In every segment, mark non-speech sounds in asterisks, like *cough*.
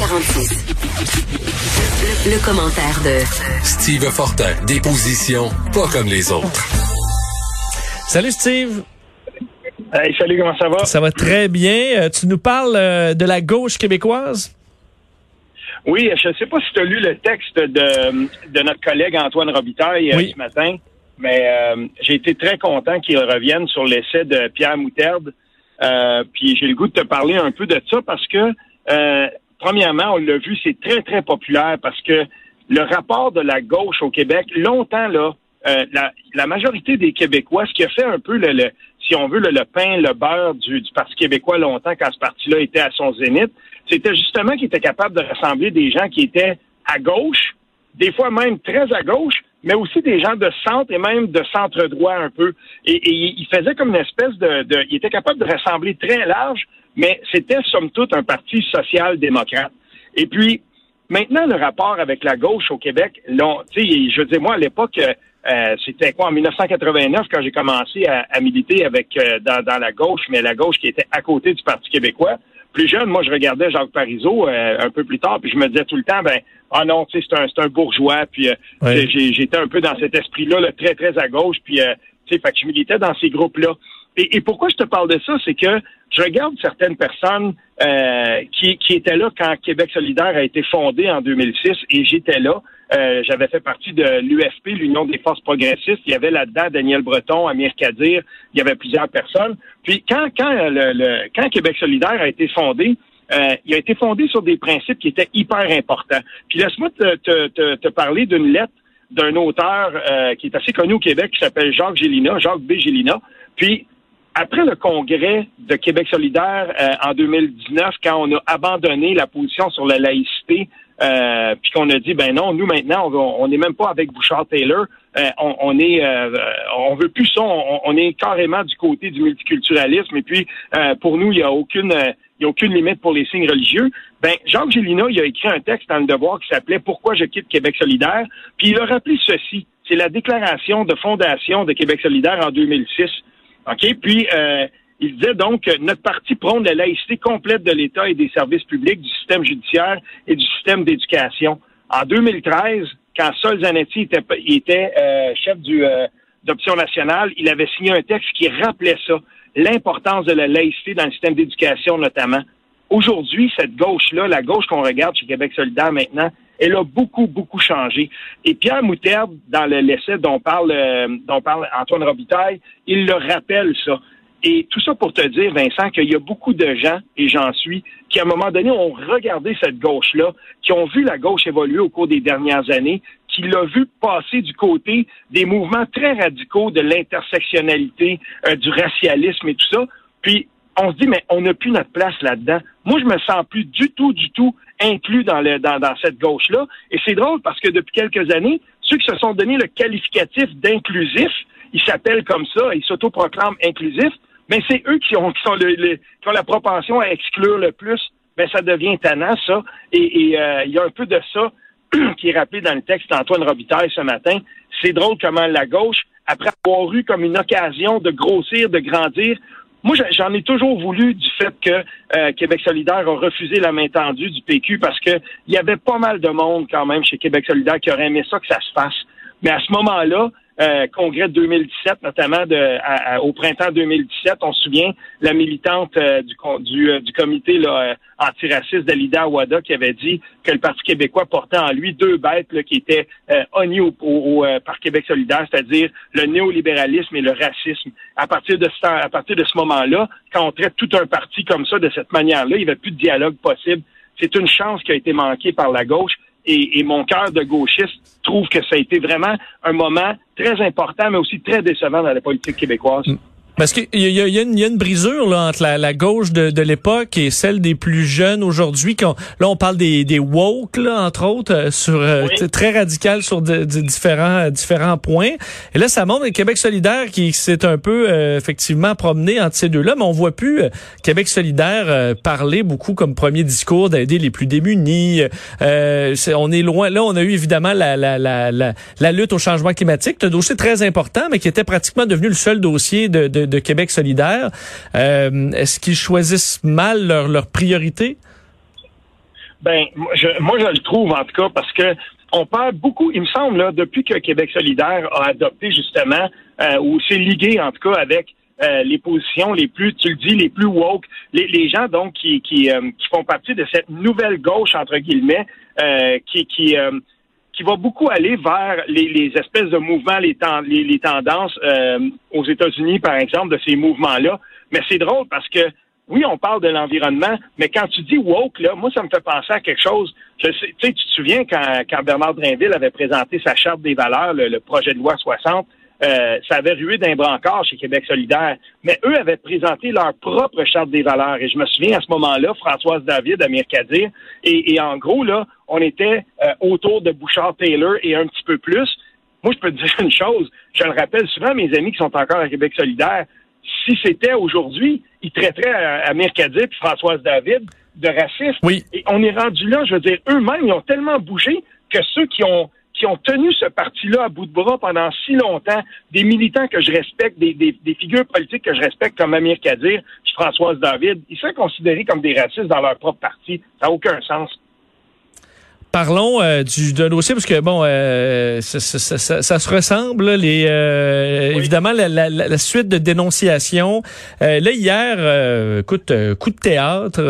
46. Le, le commentaire de Steve Fortin, des positions pas comme les autres. Salut Steve. Hey, salut, comment ça va? Ça va très bien. Euh, tu nous parles euh, de la gauche québécoise? Oui, je ne sais pas si tu as lu le texte de, de notre collègue Antoine Robitaille euh, Oui. ce matin, mais euh, j'ai été très content qu'il revienne sur l'essai de Pierre Moutarde. Euh, puis j'ai le goût de te parler un peu de ça parce que, euh, premièrement, on l'a vu, c'est très, très populaire parce que le rapport de la gauche au Québec, longtemps, là, euh, la, la majorité des Québécois, ce qui a fait un peu le, le si on veut, le, le pain, le beurre du, du Parti québécois longtemps quand ce parti-là était à son zénith, c'était justement qu'il était capable de rassembler des gens qui étaient à gauche, des fois même très à gauche, mais aussi des gens de centre et même de centre droit un peu. Et, et il faisait comme une espèce de, de, Il était capable de rassembler très large, mais c'était somme toute un parti social-démocrate. Et puis, maintenant, le rapport avec la gauche au Québec, je veux dire, moi, à l'époque, euh, c'était quoi, en 1989, quand j'ai commencé à, à militer avec euh, dans, dans la gauche, mais la gauche qui était à côté du Parti québécois. Plus jeune, moi, je regardais Jacques Parizeau euh, un peu plus tard, puis je me disais tout le temps, ben, ah non, tu sais, c'est un, un bourgeois, puis euh, j'étais un peu dans cet esprit-là, là, très, très à gauche, puis, euh, tu sais, fait que je militais dans ces groupes-là. Et, et pourquoi je te parle de ça, c'est que je regarde certaines personnes euh, qui, qui étaient là quand Québec solidaire a été fondé en 2006, et j'étais là. Euh, J'avais fait partie de l'UFP, l'Union des forces progressistes. Il y avait là-dedans Daniel Breton, Amir Kadir, il y avait plusieurs personnes. Puis quand, quand, euh, le, le- quand Québec solidaire a été fondé, euh, il a été fondé sur des principes qui étaient hyper importants. Puis laisse-moi te, te, te, te parler d'une lettre d'un auteur euh, qui est assez connu au Québec, qui s'appelle Jacques Gélina, Jacques B. Gélina. Puis, après le congrès de Québec solidaire euh, en 2019, quand on a abandonné la position sur la laïcité, euh, puis qu'on a dit, ben non, nous maintenant, on n'est même pas avec Bouchard-Taylor, euh, on, est, euh, on veut plus ça, on, est carrément du côté du multiculturalisme, et puis euh, pour nous, il n'y a aucune... euh, il n'y a aucune limite pour les signes religieux. Ben, Jacques Gélina, il a écrit un texte dans le Devoir qui s'appelait Pourquoi je quitte Québec solidaire. Puis il a rappelé ceci. C'est la déclaration de fondation de Québec solidaire en 2006. OK? Puis euh, il disait donc que notre parti prône la laïcité complète de l'État et des services publics, du système judiciaire et du système d'éducation. En 2013, quand Sol Zanetti était, était euh, chef du euh, d'Option nationale, il avait signé un texte qui rappelait ça, l'importance de la laïcité dans le système d'éducation notamment. Aujourd'hui, cette gauche-là, la gauche qu'on regarde chez Québec solidaire maintenant, elle a beaucoup, beaucoup changé. Et Pierre Moutarde, dans le- l'essai dont parle, euh, dont parle Antoine Robitaille, il le rappelle ça. Et tout ça pour te dire, Vincent, qu'il y a beaucoup de gens, et j'en suis, qui à un moment donné ont regardé cette gauche-là, qui ont vu la gauche évoluer au cours des dernières années, qui l'a vu passer du côté des mouvements très radicaux de l'intersectionnalité, euh, du racialisme et tout ça. Puis on se dit, mais on n'a plus notre place là-dedans. Moi, je me sens plus du tout, du tout inclus dans, le, cette gauche-là. Et c'est drôle parce que depuis quelques années, ceux qui se sont donné le qualificatif d'inclusif, ils s'appellent comme ça, ils s'autoproclament inclusifs, mais c'est eux qui ont, qui, sont le, qui ont la propension à exclure le plus. Ben, ça devient tannant, ça. Et et, euh, il y a un peu de ça *clears throat* qui est rappelé dans le texte d'Antoine Robitaille ce matin. C'est drôle comment la gauche, après avoir eu comme une occasion de grossir, de grandir, moi, j'en- ai toujours voulu du fait que euh, Québec solidaire a refusé la main tendue du PQ parce que il y avait pas mal de monde quand même chez Québec solidaire qui aurait aimé ça que ça se fasse. Mais à ce moment-là, euh, congrès de 2017, notamment de, à- à- au printemps 2017, on se souvient, la militante euh, du, du, euh, du comité là, euh, antiraciste d'Alida Awada qui avait dit que le Parti québécois portait en lui deux bêtes là, qui étaient euh, honnies au, au- au, par Québec solidaire, c'est-à-dire le néolibéralisme et le racisme. À partir de ce, à partir de ce moment-là, quand on traite tout un parti comme ça, de cette manière-là, il n'y avait plus de dialogue possible. C'est une chance qui a été manquée par la gauche. Et, mon cœur de gauchiste trouve que ça a été vraiment un moment très important, mais aussi très décevant dans la politique québécoise. Parce qu'il y y, y a une brisure là, entre la, la gauche de, de l'époque et celle des plus jeunes aujourd'hui. Là, on parle des, des woke, là, entre autres, euh, sur euh, Oui. très radical sur de- de différents euh, différents points. Et là, ça montre le Québec solidaire qui s'est un peu euh, effectivement promené entre ces deux-là, mais on voit plus Québec solidaire euh, parler beaucoup comme premier discours d'aider les plus démunis. Euh, c'est- on est loin. Là, on a eu évidemment la, la, la, la, la lutte au changement climatique, un dossier très important, mais qui était pratiquement devenu le seul dossier de, de, de Québec solidaire. Euh, Est-ce qu'ils choisissent mal leur, leur priorité? Ben, moi je, le trouve en tout cas parce que on parle beaucoup, il me semble, là, depuis que Québec solidaire a adopté justement, euh, ou s'est ligué en tout cas avec euh, les positions les plus, tu le dis, les plus woke, les, gens donc qui, qui, qui font partie de cette nouvelle gauche, entre guillemets, qui, qui, qui va beaucoup aller vers les, les espèces de mouvements, les, les, les tendances aux États-Unis, par exemple, de ces mouvements-là. Mais c'est drôle parce que oui, on parle de l'environnement, mais quand tu dis woke, là, moi, ça me fait penser à quelque chose. Je sais, tu te souviens quand, quand Bernard Drinville avait présenté sa charte des valeurs, le, projet de loi 60, euh, ça avait rué d'un brancard chez Québec solidaire. Mais eux avaient présenté leur propre charte des valeurs. Et je me souviens à ce moment-là, Françoise David, Amir Kadir, et, et en gros, là, on était euh, autour de Bouchard-Taylor et un petit peu plus. Moi, je peux te *laughs* dire une chose, je le rappelle souvent à mes amis qui sont encore à Québec solidaire, si c'était aujourd'hui, ils traiteraient Amir Kadir et Françoise David de racistes. Oui. Et on est rendu là, je veux dire, eux-mêmes, ils ont tellement bougé que ceux qui ont qui ont tenu ce parti-là à bout de bras pendant si longtemps, des militants que je respecte, des, figures politiques que je respecte comme Amir Kadir, Françoise David, ils sont considérés comme des racistes dans leur propre parti. Ça n'a aucun sens. Parlons euh, du d'un dossier parce que bon, euh, ça, ça, ça, ça, se ressemble les euh, évidemment la, la, la, suite de dénonciation. Euh, là hier, écoute, coup de théâtre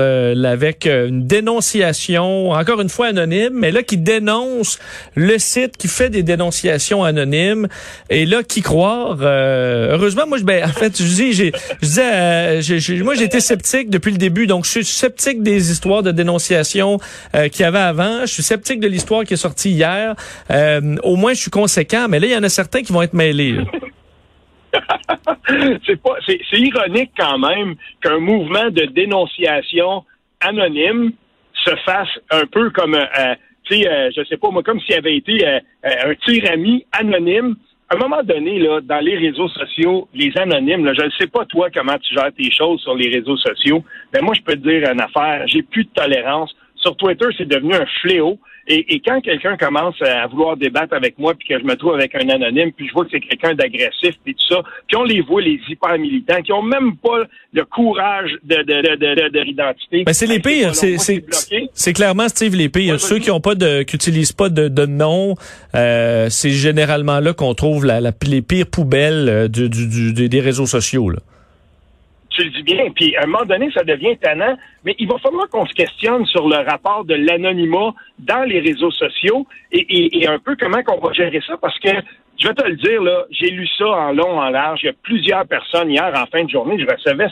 avec une dénonciation encore une fois anonyme, mais là qui dénonce le site qui fait des dénonciations anonymes et là qui croire. heureusement, moi je ben en fait je dis j'ai je disais moi j'étais sceptique depuis le début donc je suis sceptique des histoires de dénonciation qu'il y avait avant. Je suis sceptique de l'histoire qui est sortie hier. Euh, au moins, je suis conséquent, mais là, il y en a certains qui vont être mêlés. *laughs* c'est ironique quand même qu'un mouvement de dénonciation anonyme se fasse un peu comme, euh, tu sais, euh, je sais pas moi, comme s'il avait été euh, un tir-ami anonyme. À un moment donné, là, dans les réseaux sociaux, les anonymes, je ne sais pas toi comment tu gères tes choses sur les réseaux sociaux, mais moi je peux te dire une affaire, j'ai plus de tolérance sur Twitter, c'est devenu un fléau. Et, quand quelqu'un commence à vouloir débattre avec moi, puis que je me trouve avec un anonyme, puis je vois que c'est quelqu'un d'agressif, puis tout ça, puis on les voit, les hyper militants, qui ont même pas le courage de, de, de, de, l'identité. Ben c'est les pires, c'est c'est clairement Steve les pires. Ceux qui ont pas de, qui utilisent pas de, de nom, euh, c'est généralement là qu'on trouve la, les pires poubelles euh, du, du, des réseaux sociaux. Là tu le dis bien. Puis à un moment donné, ça devient tannant. Mais il va falloir qu'on se questionne sur le rapport de l'anonymat dans les réseaux sociaux et, un peu comment qu'on va gérer ça. Parce que je vais te le dire, là, j'ai lu ça en long, en large. Il y a plusieurs personnes hier en fin de journée. Je recevais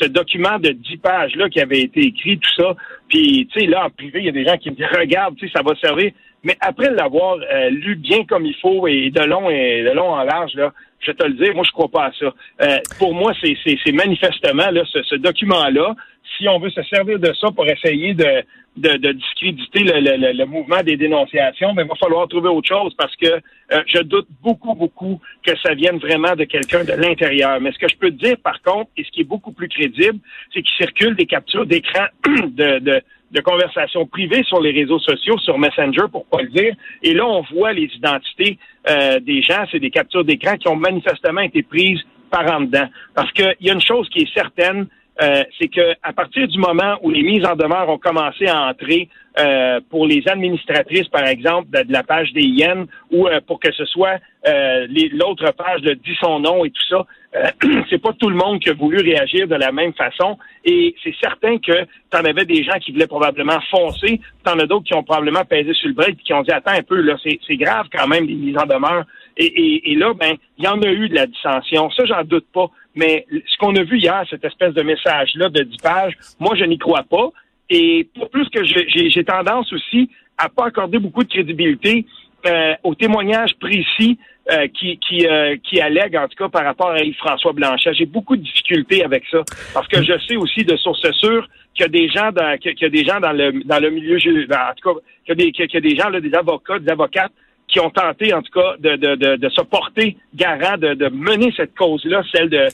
ce document de 10 pages là qui avait été écrit, tout ça. Puis, tu sais, là, en privé, il y a des gens qui me disent Regarde, tu sais, ça va servir. Mais après l'avoir euh, lu bien comme il faut et de long et de long en large, là, je te le dire, moi je crois pas à ça. Euh, pour moi, c'est, manifestement là, ce, document-là. Si on veut se servir de ça pour essayer de, de, discréditer le, le, mouvement des dénonciations, ben, il va falloir trouver autre chose parce que euh, je doute beaucoup, beaucoup que ça vienne vraiment de quelqu'un de l'intérieur. Mais ce que je peux te dire, par contre, et ce qui est beaucoup plus crédible, c'est qu'il circule des captures d'écran *clears throat* de, de de conversations privées sur les réseaux sociaux, sur Messenger pour pas le dire. Et là, on voit les identités euh, des gens, c'est des captures d'écran qui ont manifestement été prises par en dedans. Parce qu'il y a une chose qui est certaine, euh, c'est que à partir du moment où les mises en demeure ont commencé à entrer euh, pour les administratrices, par exemple, de, la page des Yens, ou euh, pour que ce soit l'autre page de dit son nom et tout ça, *clears throat* c'est pas tout le monde qui a voulu réagir de la même façon. Et c'est certain que tu en avais des gens qui voulaient probablement foncer, t'en as d'autres qui ont probablement pesé sur le break et qui ont dit attends un peu, là, c'est grave quand même les mises en demeure. Et, et là, ben, il y en a eu de la dissension. Ça, j'en doute pas. Mais ce qu'on a vu hier, cette espèce de message-là de 10 pages, moi, je n'y crois pas. Et pour plus que j'ai tendance aussi à pas accorder beaucoup de crédibilité euh, aux témoignages précis euh, qui qui, euh, qui allèguent, en tout cas par rapport à Yves-François Blanchet. J'ai beaucoup de difficultés avec ça parce que je sais aussi de sources sûres qu'il y a des gens dans qu'il y a des gens dans le dans le milieu en tout cas qu'il y a des qu'il y a des gens là, des avocats, des avocates qui ont tenté en tout cas de de de, de se porter garant de, de mener cette cause-là, celle de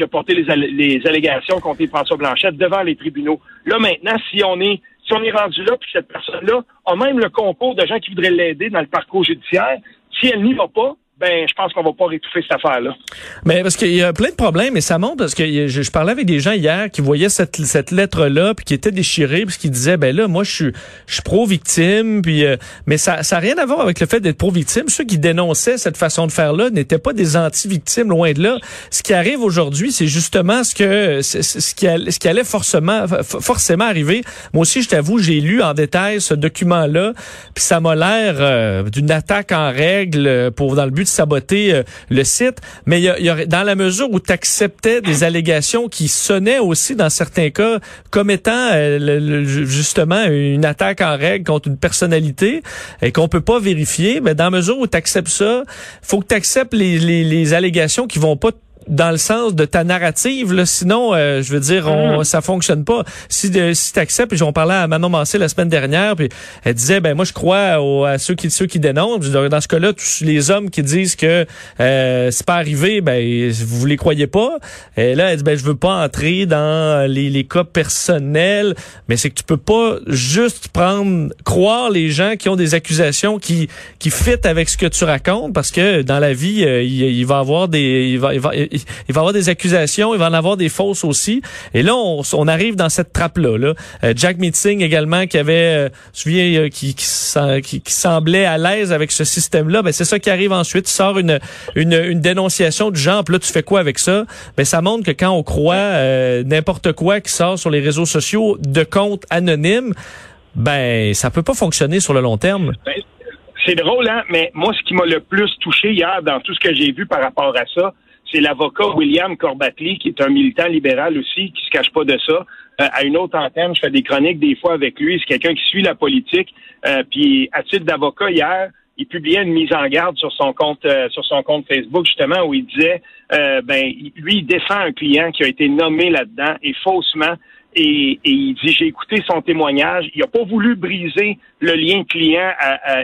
qui a porté les, allégations contre François Blanchette devant les tribunaux. Là, maintenant, si on est si on est rendu là, puis cette personne-là a même le concours de gens qui voudraient l'aider dans le parcours judiciaire, si elle n'y va pas, ben je pense qu'on va pas rétouffer cette affaire-là. Mais parce qu'il y a plein de problèmes et ça montre parce que je, parlais avec des gens hier qui voyaient cette, cette lettre-là puis qui étaient déchirés puis qui disaient ben là moi je suis je suis pro-victime puis euh, mais ça ça a rien à voir avec le fait d'être pro-victime. Ceux qui dénonçaient cette façon de faire là n'étaient pas des anti-victimes loin de là. Ce qui arrive aujourd'hui, c'est justement ce que ce qui allait, ce qui allait forcément forcément arriver. Moi aussi je t'avoue, j'ai lu en détail ce document-là puis ça m'a l'air euh, d'une attaque en règle pour dans le but saboter euh, le site, mais il y, a, dans la mesure où tu acceptais des allégations qui sonnaient aussi dans certains cas comme étant euh, justement une attaque en règle contre une personnalité et qu'on peut pas vérifier, mais dans la mesure où tu acceptes ça, faut que tu acceptes les, les, les allégations qui vont pas dans le sens de ta narrative. Là. Sinon, euh, je veux dire, on, mm. ça fonctionne pas. Si, de, si tu acceptes, j'en parlais à Manon Mancé la semaine dernière, puis elle disait, ben moi je crois à ceux qui ceux qui dénoncent. Dans ce cas-là, tous les hommes qui disent que euh, c'est pas arrivé, ben vous les croyez pas. Et là, elle dit, ben je veux pas entrer dans les, les cas personnels, mais c'est que tu peux pas juste prendre croire les gens qui ont des accusations qui qui fit avec ce que tu racontes, parce que dans la vie, euh, il, il, va avoir des, il va, il va il va y avoir des accusations, il va en avoir des fausses aussi. Et là, on, on arrive dans cette trappe-là. Là. Euh, Jack Meeting également, qui avait, euh, souviens, euh, qui, qui, qui, semblait à l'aise avec ce système-là, ben c'est ça qui arrive ensuite. Tu sors une, une, une dénonciation du genre, puis là, tu fais quoi avec ça? Ben ça montre que quand on croit euh, n'importe quoi qui sort sur les réseaux sociaux de comptes anonymes, ben ça peut pas fonctionner sur le long terme. Ben, c'est drôle, hein? Mais moi, ce qui m'a le plus touché hier dans tout ce que j'ai vu par rapport à ça, c'est l'avocat William Corbatly, qui est un militant libéral aussi, qui se cache pas de ça. Euh, à une autre antenne, je fais des chroniques des fois avec lui. C'est quelqu'un qui suit la politique. Euh, puis à titre d'avocat hier, il publiait une mise en garde sur son compte euh, sur son compte Facebook justement où il disait ben lui il défend un client qui a été nommé là-dedans et faussement et, il dit j'ai écouté son témoignage. Il n'a pas voulu briser le lien client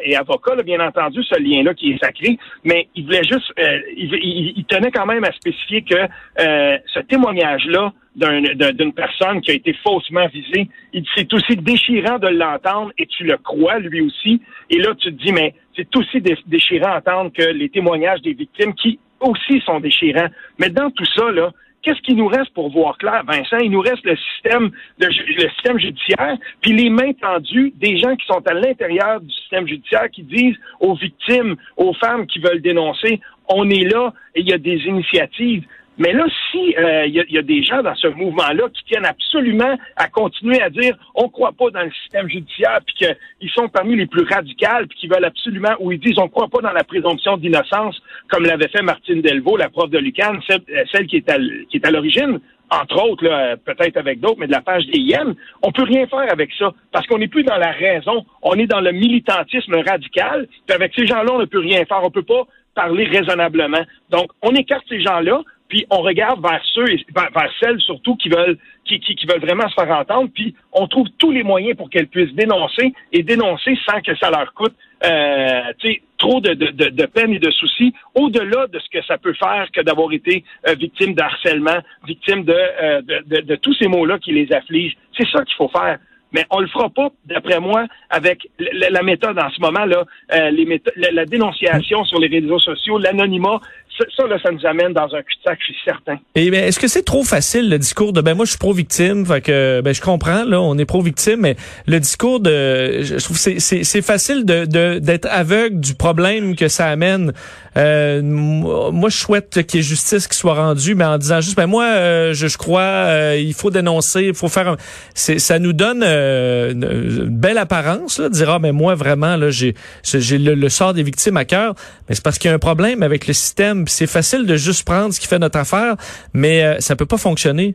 et avocat, bien entendu, ce lien-là qui est sacré, mais il voulait juste, euh, il, tenait quand même à spécifier que euh, ce témoignage-là d'une personne qui a été faussement visée, c'est aussi déchirant de l'entendre et tu le crois lui aussi. Et là, tu te dis, mais c'est aussi déchirant d'entendre que les témoignages des victimes qui aussi sont déchirants. Mais dans tout ça, là, qu'est-ce qui nous reste pour voir clair, Vincent? Il nous reste le système, le, système judiciaire, puis les mains tendues des gens qui sont à l'intérieur du système judiciaire qui disent aux victimes, aux femmes qui veulent dénoncer, on est là et il y a des initiatives. Mais là, si il euh, y, a des gens dans ce mouvement-là qui tiennent absolument à continuer à dire on croit pas dans le système judiciaire, puis qu'ils sont parmi les plus radicales, puis qui veulent absolument, ou ils disent on croit pas dans la présomption d'innocence, comme l'avait fait Martine Delvaux, la prof de Lucan, celle, euh, qui est à, qui est à l'origine entre autres, peut-être avec d'autres, mais de la page des IEM, on peut rien faire avec ça, parce qu'on n'est plus dans la raison, on est dans le militantisme radical, puis avec ces gens-là, on ne peut rien faire, on peut pas parler raisonnablement. Donc, on écarte ces gens-là, puis on regarde vers ceux, vers, celles surtout qui veulent, qui, qui, veulent vraiment se faire entendre, puis on trouve tous les moyens pour qu'elles puissent dénoncer et dénoncer sans que ça leur coûte euh, trop de, de, de, peine et de soucis, au-delà de ce que ça peut faire que d'avoir été euh, victime de harcèlement, victime de, euh, de, de, tous ces mots-là qui les affligent. C'est ça qu'il faut faire mais on le fera pas, d'après moi, avec la, méthode en ce moment là, euh, les la, dénonciation sur les réseaux sociaux, l'anonymat. Ça, là, ça nous amène dans un cul-de-sac, je suis certain. Et ben, est-ce que c'est trop facile le discours de ben moi je suis pro-victime, fait que ben je comprends là, on est pro-victime, mais le discours de, je trouve c'est c'est facile de d'être aveugle du problème que ça amène. Euh, moi, je souhaite qu'il y ait justice qui soit rendue, mais en disant juste ben moi euh, je, je crois euh, il faut dénoncer, il faut faire, un... c'est ça nous donne euh, une belle apparence, là, de dire ah mais moi vraiment là j'ai j'ai le, sort des victimes à cœur, mais c'est parce qu'il y a un problème avec le système. C'est facile de juste prendre ce qui fait notre affaire, mais euh, ça peut pas fonctionner.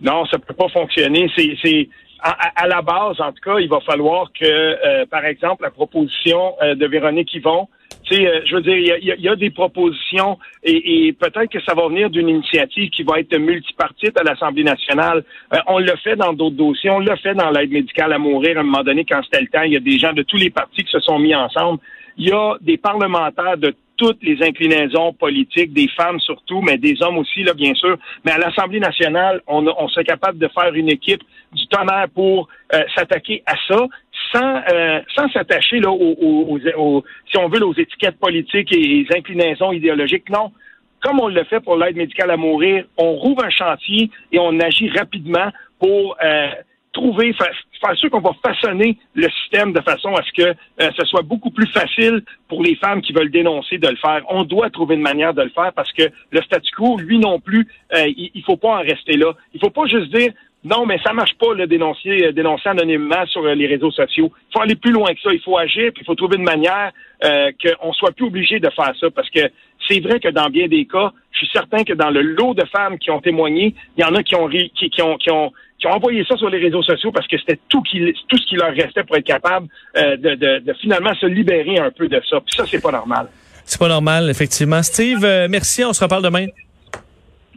Non, ça peut pas fonctionner. C'est à, la base, en tout cas, il va falloir que, euh, par exemple, la proposition de Véronique Yvon euh, je veux dire, il y a, des propositions et, peut-être que ça va venir d'une initiative qui va être multipartite à l'Assemblée nationale. Euh, on l'a fait dans d'autres dossiers, on l'a fait dans l'aide médicale à mourir à un moment donné quand c'était le temps. Il y a des gens de tous les partis qui se sont mis ensemble. Il y a des parlementaires de toutes les inclinaisons politiques, des femmes surtout, mais des hommes aussi, là, bien sûr. Mais à l'Assemblée nationale, on, on serait capable de faire une équipe du tonnerre pour euh, s'attaquer à ça sans euh, sans s'attacher là aux, si on veut aux étiquettes politiques et les inclinaisons idéologiques. Non, comme on le fait pour l'aide médicale à mourir, on rouvre un chantier et on agit rapidement pour euh, trouver, faire, sûr qu'on va façonner le système de façon à ce que euh, ce soit beaucoup plus facile pour les femmes qui veulent dénoncer de le faire. On doit trouver une manière de le faire parce que le statu quo, lui non plus, euh, il, il faut pas en rester là. Il faut pas juste dire non, mais ça marche pas, le dénoncer, euh, dénoncer anonymement sur les réseaux sociaux. Il faut aller plus loin que ça. Il faut agir, puis il faut trouver une manière euh, qu'on soit plus obligé de faire ça. Parce que c'est vrai que dans bien des cas, je suis certain que dans le lot de femmes qui ont témoigné, il y en a qui ont, qui, qui ont, qui ont qui ont envoyé ça sur les réseaux sociaux parce que c'était tout, qui, tout ce qui leur restait pour être capable euh, de, de, de, finalement se libérer un peu de ça. Puis ça, c'est pas normal. C'est pas normal, effectivement. Steve, euh, merci. On se reparle demain.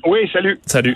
Oui, salut. Salut.